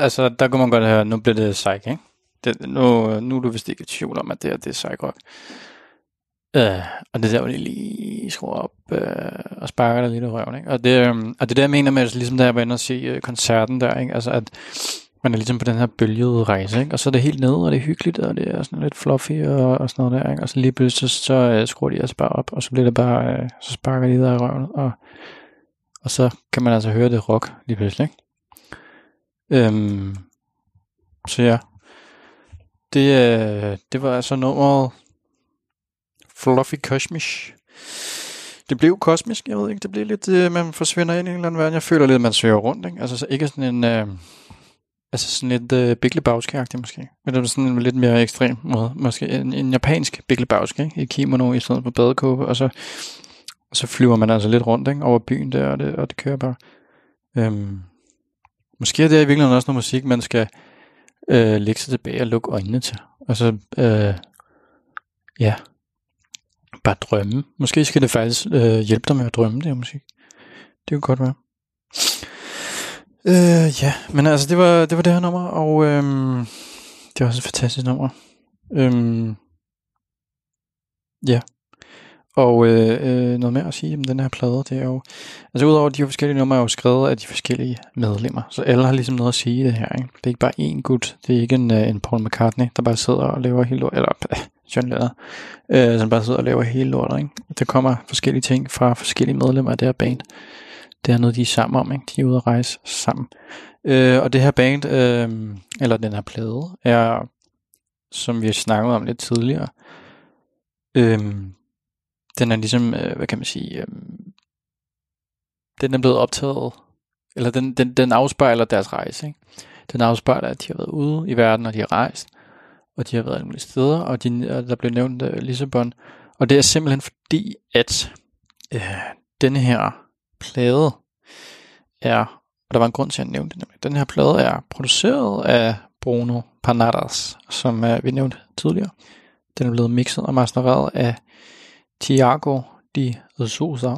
Altså, der kunne man godt høre, nu bliver det psych, ikke? Det, nu, nu er du vist ikke i tvivl om, at det, her, det er psych rock. Øh, og det der, hvor de lige skruer op øh, og sparker dig lidt i røven, ikke? Og det, øh, og det der, jeg mener med, altså, ligesom da jeg var inde og se øh, koncerten der, ikke? Altså, at man er ligesom på den her bølgede rejse, ikke? Og så er det helt nede, og det er hyggeligt, og det er sådan lidt fluffy og, og sådan noget der, ikke? Og så lige pludselig, så, så øh, skruer de altså bare op, og så bliver det bare, øh, så sparker de der i røven, og, og så kan man altså høre det rock lige pludselig, ikke? Øhm, så ja, det, øh, det var altså nummeret Fluffy Kosmisk. Det blev kosmisk, jeg ved ikke, det blev lidt, øh, man forsvinder ind i en eller anden verden. Jeg føler lidt, at man svæver rundt, ikke? Altså så ikke sådan en, øh, altså sådan lidt øh, Big Lebowski-agtig måske. Men det er sådan en lidt mere ekstrem måde. Måske en, en japansk Big Lebowski, ikke? I kimono i stedet for badekåbe, og så, og så flyver man altså lidt rundt, ikke? Over byen der, og det, og det kører bare. Øhm, Måske er det i virkeligheden også noget musik, man skal øh, lægge sig tilbage og lukke øjnene til. Altså, øh, ja, bare drømme. Måske skal det faktisk øh, hjælpe dig med at drømme, det her musik. Det kunne godt være. Øh, ja, men altså, det var, det var det her nummer, og øh, det var også et fantastisk nummer. Øh, ja, og øh, øh, noget mere at sige om den her plade, det er jo... Altså udover de forskellige numre er jo skrevet af de forskellige medlemmer, så alle har ligesom noget at sige i det her. Ikke? Det er ikke bare én gut, det er ikke en, øh, en Paul McCartney, der bare sidder og laver hele lortet, eller John Lennon, øh, som bare sidder og laver hele lortet. Ikke? Der kommer forskellige ting fra forskellige medlemmer af det her band. Det er noget, de er sammen om, ikke? de er ude at rejse sammen. Øh, og det her band, øh, eller den her plade, er, som vi har snakket om lidt tidligere, øh, den er ligesom, øh, hvad kan man sige, øh, den er blevet optaget, eller den, den, den afspejler deres rejse. Ikke? Den afspejler, at de har været ude i verden, og de har rejst, og de har været alle mulige steder, og de, der blev nævnt øh, Lissabon. Og det er simpelthen fordi, at øh, denne her plade er, og der var en grund til at nævne det, den her plade er produceret af Bruno Panadas, som øh, vi nævnte tidligere. Den er blevet mixet og mastereret af Thiago de Souza,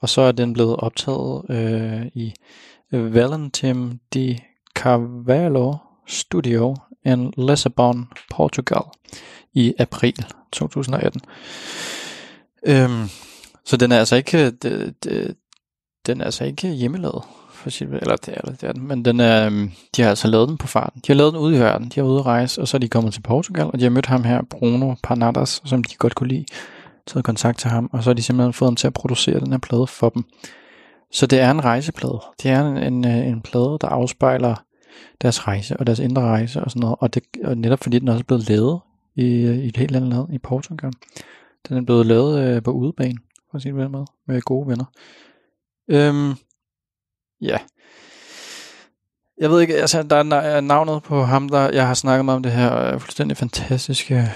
og så er den blevet optaget øh, i Valentim de Carvalho Studio in Lissabon, Portugal i april 2018. Øhm, så den er altså ikke øh, de, de, den er altså ikke hjemmelavet for sit, eller det er, det er den, men den er, øhm, de har altså lavet den på farten. De har lavet den ude i verden, de har ude at rejse, og så er de kommet til Portugal, og de har mødt ham her, Bruno Parnadas, som de godt kunne lide taget kontakt til ham, og så har de simpelthen fået ham til at producere den her plade for dem. Så det er en rejseplade. Det er en, en, øh, en plade, der afspejler deres rejse og deres indre rejse og sådan noget. Og, det, og netop fordi den også er blevet lavet i, øh, i et helt andet land, i Portugal. Den er blevet lavet øh, på udebane, for at sige det med, med gode venner. Øhm, ja. Jeg ved ikke, altså der er navnet på ham, der jeg har snakket med om det her øh, fuldstændig fantastiske,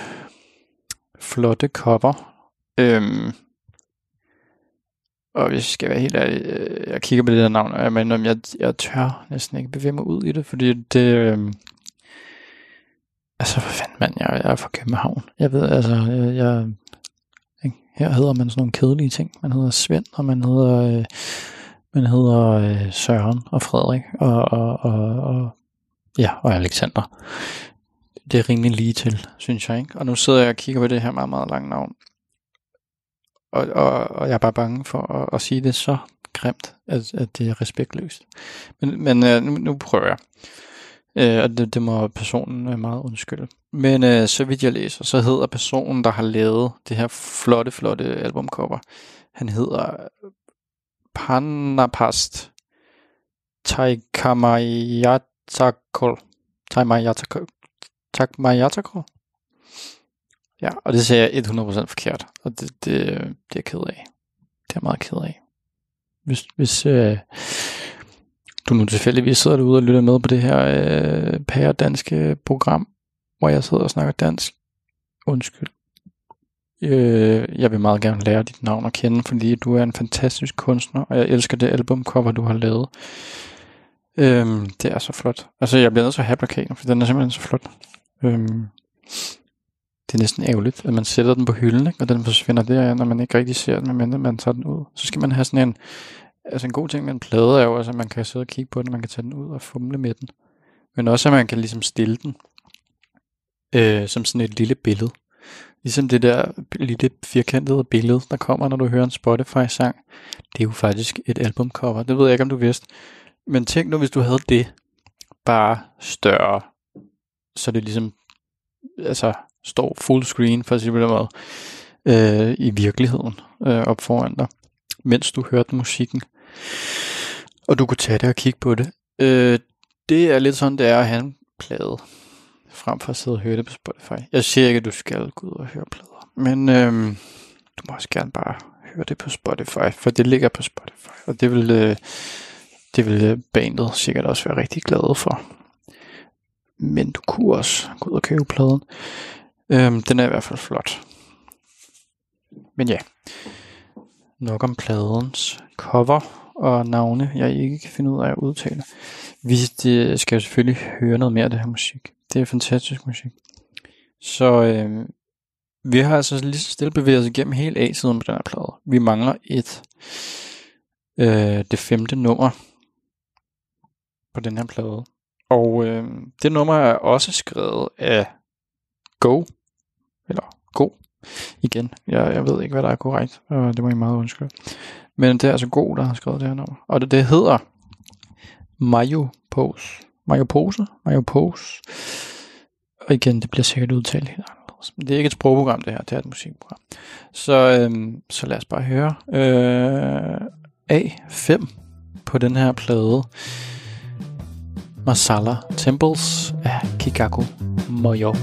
flotte cover, Øhm, og hvis jeg skal være helt ærlig, øh, jeg kigger på det der navn, og jeg mener, jeg, jeg tør næsten ikke bevæge mig ud i det, fordi det... Øhm, altså, hvad fanden mand, jeg, jeg er fra København. Jeg ved, altså, jeg, jeg ikke? her hedder man sådan nogle kedelige ting. Man hedder Svend, og man hedder, øh, man hedder øh, Søren og Frederik, og, og, og, og, ja, og Alexander. Det er rimelig lige til, synes jeg. Ikke? Og nu sidder jeg og kigger på det her meget, meget lange navn og, og, og jeg er bare bange for at, at sige det så grimt, at, at det er respektløst. Men, men øh, nu, nu prøver jeg. Øh, og det, det må personen øh, meget undskylde. Men øh, så vidt jeg læser, så hedder personen, der har lavet det her flotte, flotte albumcover, han hedder Panapast Taikamayatakol. Taikamayatakol. Taikamayatakol. Ja, og det ser jeg 100% forkert, og det, det, det er jeg ked af. Det er jeg meget ked af. Hvis, hvis øh, du nu tilfældigvis sidder derude og lytter med på det her øh, pæredanske program, hvor jeg sidder og snakker dansk, undskyld. Øh, jeg vil meget gerne lære dit navn at kende, fordi du er en fantastisk kunstner, og jeg elsker det albumcover, du har lavet. Øh, det er så flot. Altså, jeg bliver nødt til at have plakaten, for den er simpelthen så flot. Øh, det er næsten ærgerligt, at man sætter den på hylden, ikke? og den forsvinder der, når man ikke rigtig ser den, men man tager den ud. Så skal man have sådan en, altså en god ting med en plade er jo, altså, at man kan sidde og kigge på den, man kan tage den ud og fumle med den. Men også, at man kan ligesom stille den øh, som sådan et lille billede. Ligesom det der lille firkantede billede, der kommer, når du hører en Spotify-sang. Det er jo faktisk et albumcover. Det ved jeg ikke, om du vidste. Men tænk nu, hvis du havde det bare større. Så det ligesom, altså står fullscreen, for at sige på den måde, øh, i virkeligheden øh, op foran dig, mens du hørte musikken. Og du kunne tage det og kigge på det. Øh, det er lidt sådan, det er at have en plade, frem for at sidde og høre det på Spotify. Jeg siger ikke, at du skal gå ud og høre plader, men øh, du må også gerne bare høre det på Spotify, for det ligger på Spotify, og det vil, øh, det vil øh, bandet sikkert også være rigtig glade for. Men du kunne også gå ud og købe pladen. Øhm, den er i hvert fald flot. Men ja, nok om pladens cover og navne, jeg ikke kan finde ud af at udtale. Vi det skal jo selvfølgelig høre noget mere af det her musik. Det er fantastisk musik. Så øh, vi har altså lige så stille bevæget os igennem hele A-siden på den her plade. Vi mangler et, øh, det femte nummer på den her plade. Og øh, det nummer er også skrevet af Go, eller god. Igen, jeg, jeg ved ikke, hvad der er korrekt, og det må I meget undskylde. Men det er altså god, der har skrevet det her nummer. Og det, det hedder Mayo Pose. Mayo Pose? Mayo Pose. Og igen, det bliver sikkert udtalt helt anderledes. Men det er ikke et sprogprogram, det her. Det er et musikprogram. Så, øhm, så lad os bare høre øh, A5 på den her plade. Masala Temples af Kikaku Moyo.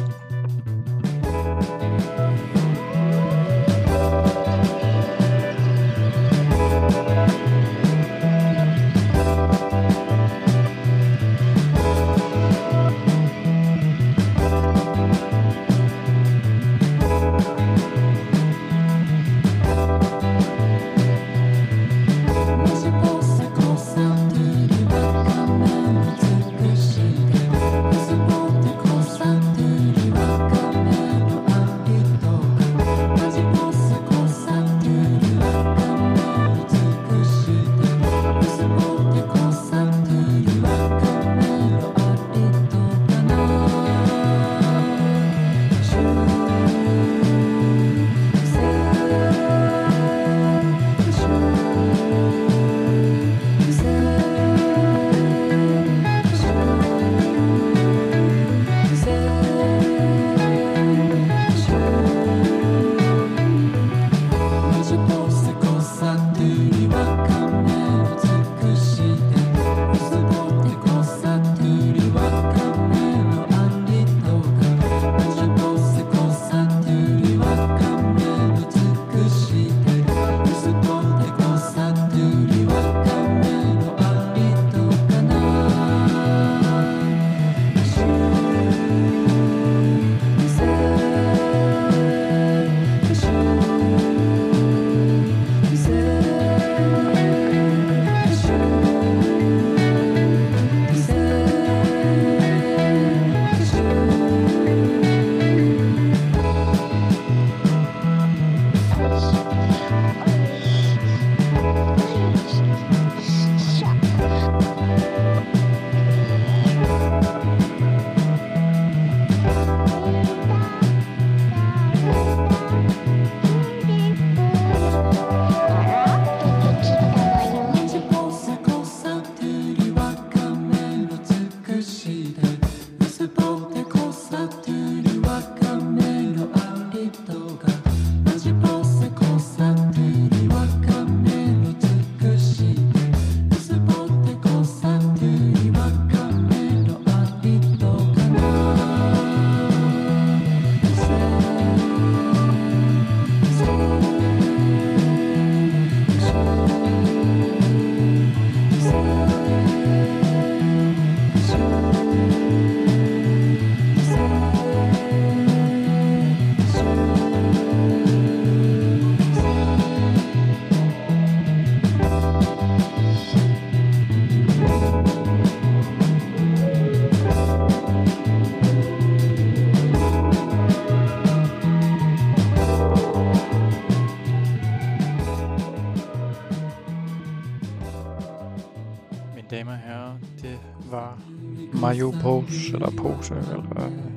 Pose, eller Pose, eller,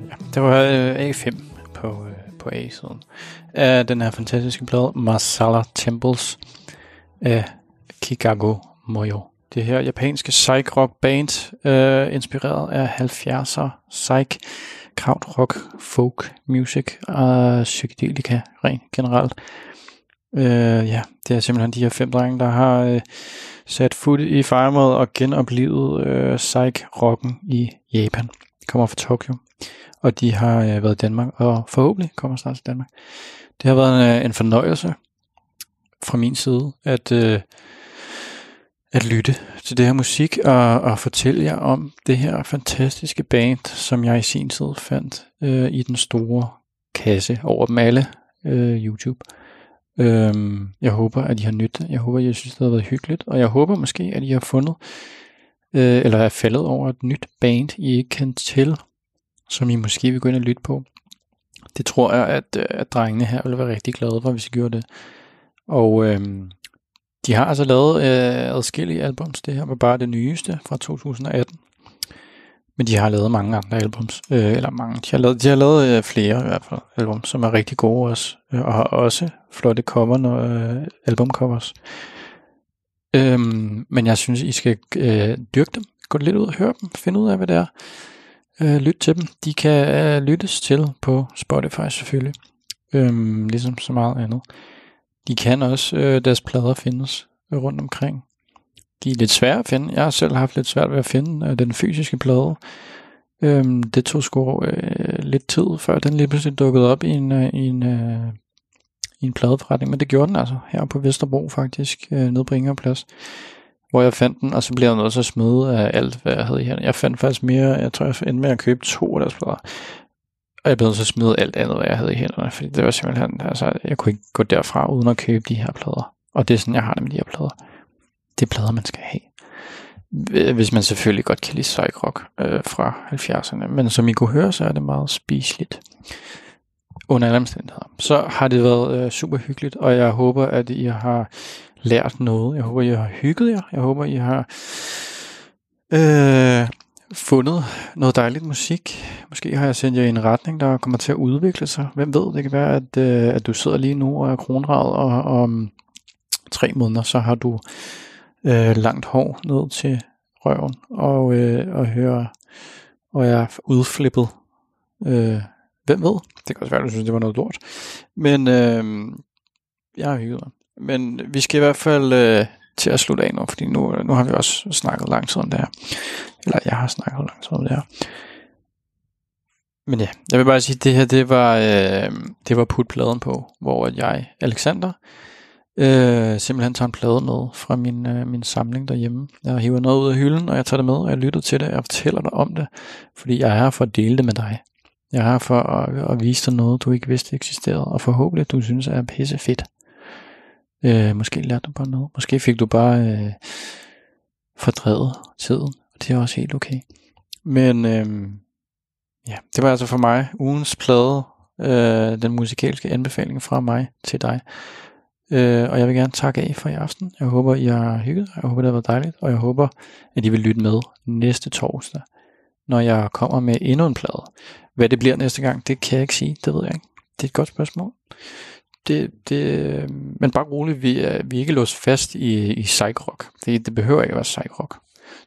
ja, det var øh, A5 på, øh, på A-siden af den her fantastiske plade, Masala Temples af Kikago Moyo. Det her japanske psych rock band, øh, inspireret af 70'er psych, krautrock, folk music og psykedelika rent generelt. Øh, ja, det er simpelthen de her fem drenge, der har øh, sat fod i firemåde og genoplevet øh, psych-rocken i Japan. De kommer fra Tokyo, og de har øh, været i Danmark, og forhåbentlig kommer snart til Danmark. Det har været en, øh, en fornøjelse fra min side at, øh, at lytte til det her musik og, og fortælle jer om det her fantastiske band, som jeg i sin tid fandt øh, i den store kasse over dem alle øh, YouTube. Øhm, jeg håber, at I har nyttet Jeg håber, at I synes, det har været hyggeligt. Og jeg håber måske, at I har fundet, øh, eller er faldet over et nyt band, I ikke kan til, som I måske vil gå ind og lytte på. Det tror jeg, at, øh, at drengene her vil være rigtig glade for, hvis I gjorde det. Og øhm, de har altså lavet øh, adskillige albums. Det her var bare det nyeste fra 2018. Men de har lavet mange andre albums, øh, eller mange, de har lavet, de har lavet øh, flere i hvert fald album, som er rigtig gode også, øh, og har også flotte cover, øh, albumcovers. Øhm, men jeg synes, I skal øh, dyrke dem, gå lidt ud og høre dem, finde ud af, hvad det er. Øh, lyt til dem. De kan øh, lyttes til på Spotify selvfølgelig, øhm, ligesom så meget andet. De kan også, øh, deres plader findes øh, rundt omkring. De er lidt svære at finde. Jeg har selv haft lidt svært ved at finde øh, den fysiske plade. Øhm, det tog sgu øh, lidt tid, før den lige pludselig dukkede op i en, øh, i en, øh, i en pladeforretning. Men det gjorde den altså her på Vesterbro faktisk, øh, nede på Ingerplads. Hvor jeg fandt den, og så blev jeg nødt til at smide af alt, hvad jeg havde i hænderne. Jeg fandt faktisk mere, jeg tror jeg endte med at købe to af deres plader. Og jeg blev nødt til at smide alt andet, hvad jeg havde i hænderne, fordi det var simpelthen, altså, jeg kunne ikke gå derfra uden at købe de her plader. Og det er sådan, jeg har det med de her plader. Det er plader, man skal have. Øh, hvis man selvfølgelig godt kan lide psych rock øh, fra 70'erne. Men som I kunne høre, så er det meget spiseligt. Under alle omstændigheder. Så har det været øh, super hyggeligt, og jeg håber, at I har lært noget. Jeg håber, I har hygget jer. Jeg håber, I har øh, fundet noget dejligt musik. Måske har jeg sendt jer i en retning, der kommer til at udvikle sig. Hvem ved, det kan være, at, øh, at du sidder lige nu og er kronrad, og om tre måneder, så har du øh, langt hår ned til røven, og, øh, og høre, og jeg er udflippet. Øh, hvem ved? Det kan også være, at du synes, det var noget lort. Men øh, jeg har hygget mig. Men vi skal i hvert fald øh, til at slutte af nu, fordi nu, nu har vi også snakket lang tid om det her. Eller jeg har snakket lang tid om det her. Men ja, jeg vil bare sige, at det her, det var, øh, det var putpladen på, hvor jeg, Alexander, øh, simpelthen tager en plade med fra min, øh, min samling derhjemme. Jeg hiver noget ud af hylden, og jeg tager det med, og jeg lytter til det, og jeg fortæller dig om det, fordi jeg er her for at dele det med dig. Jeg er her for at, at vise dig noget, du ikke vidste eksisterede, og forhåbentlig du synes er pisse fedt. Øh, måske lærte du bare noget. Måske fik du bare øh, fordrevet tiden, og det er også helt okay. Men øh, ja, det var altså for mig ugens plade, øh, den musikalske anbefaling fra mig til dig. Øh, og jeg vil gerne takke af for i aften. Jeg håber, I har hygget. Jeg håber, det har været dejligt. Og jeg håber, at I vil lytte med næste torsdag, når jeg kommer med endnu en plade. Hvad det bliver næste gang, det kan jeg ikke sige. Det ved jeg ikke. Det er et godt spørgsmål. Det, det, øh, men bare roligt, vi er, vi er ikke låst fast i, i psych-rock. Det, det behøver ikke at være psych-rock.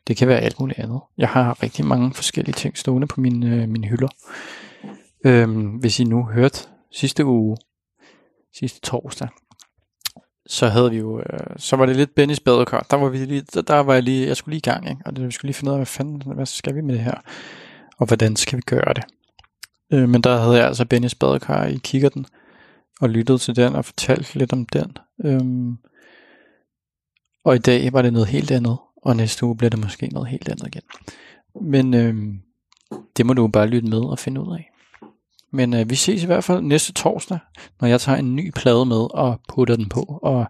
Det kan være alt muligt andet. Jeg har rigtig mange forskellige ting stående på mine, øh, mine hylder. Øhm, hvis I nu hørte sidste uge, sidste torsdag, så havde vi jo, øh, så var det lidt Bennys badekar. Der var vi lige, der, der var jeg lige, jeg skulle lige i gang, ikke? og det, vi skulle lige finde ud af, hvad fanden, hvad skal vi med det her, og hvordan skal vi gøre det. Øh, men der havde jeg altså Bennys badekar i kikkerten, og lyttede til den og fortalte lidt om den. Øhm, og i dag var det noget helt andet, og næste uge bliver det måske noget helt andet igen. Men øhm, det må du bare lytte med og finde ud af. Men øh, vi ses i hvert fald næste torsdag, når jeg tager en ny plade med og putter den på og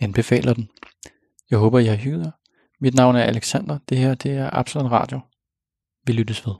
anbefaler den. Jeg håber, I har hygget Mit navn er Alexander. Det her det er Absalon Radio. Vi lyttes ved.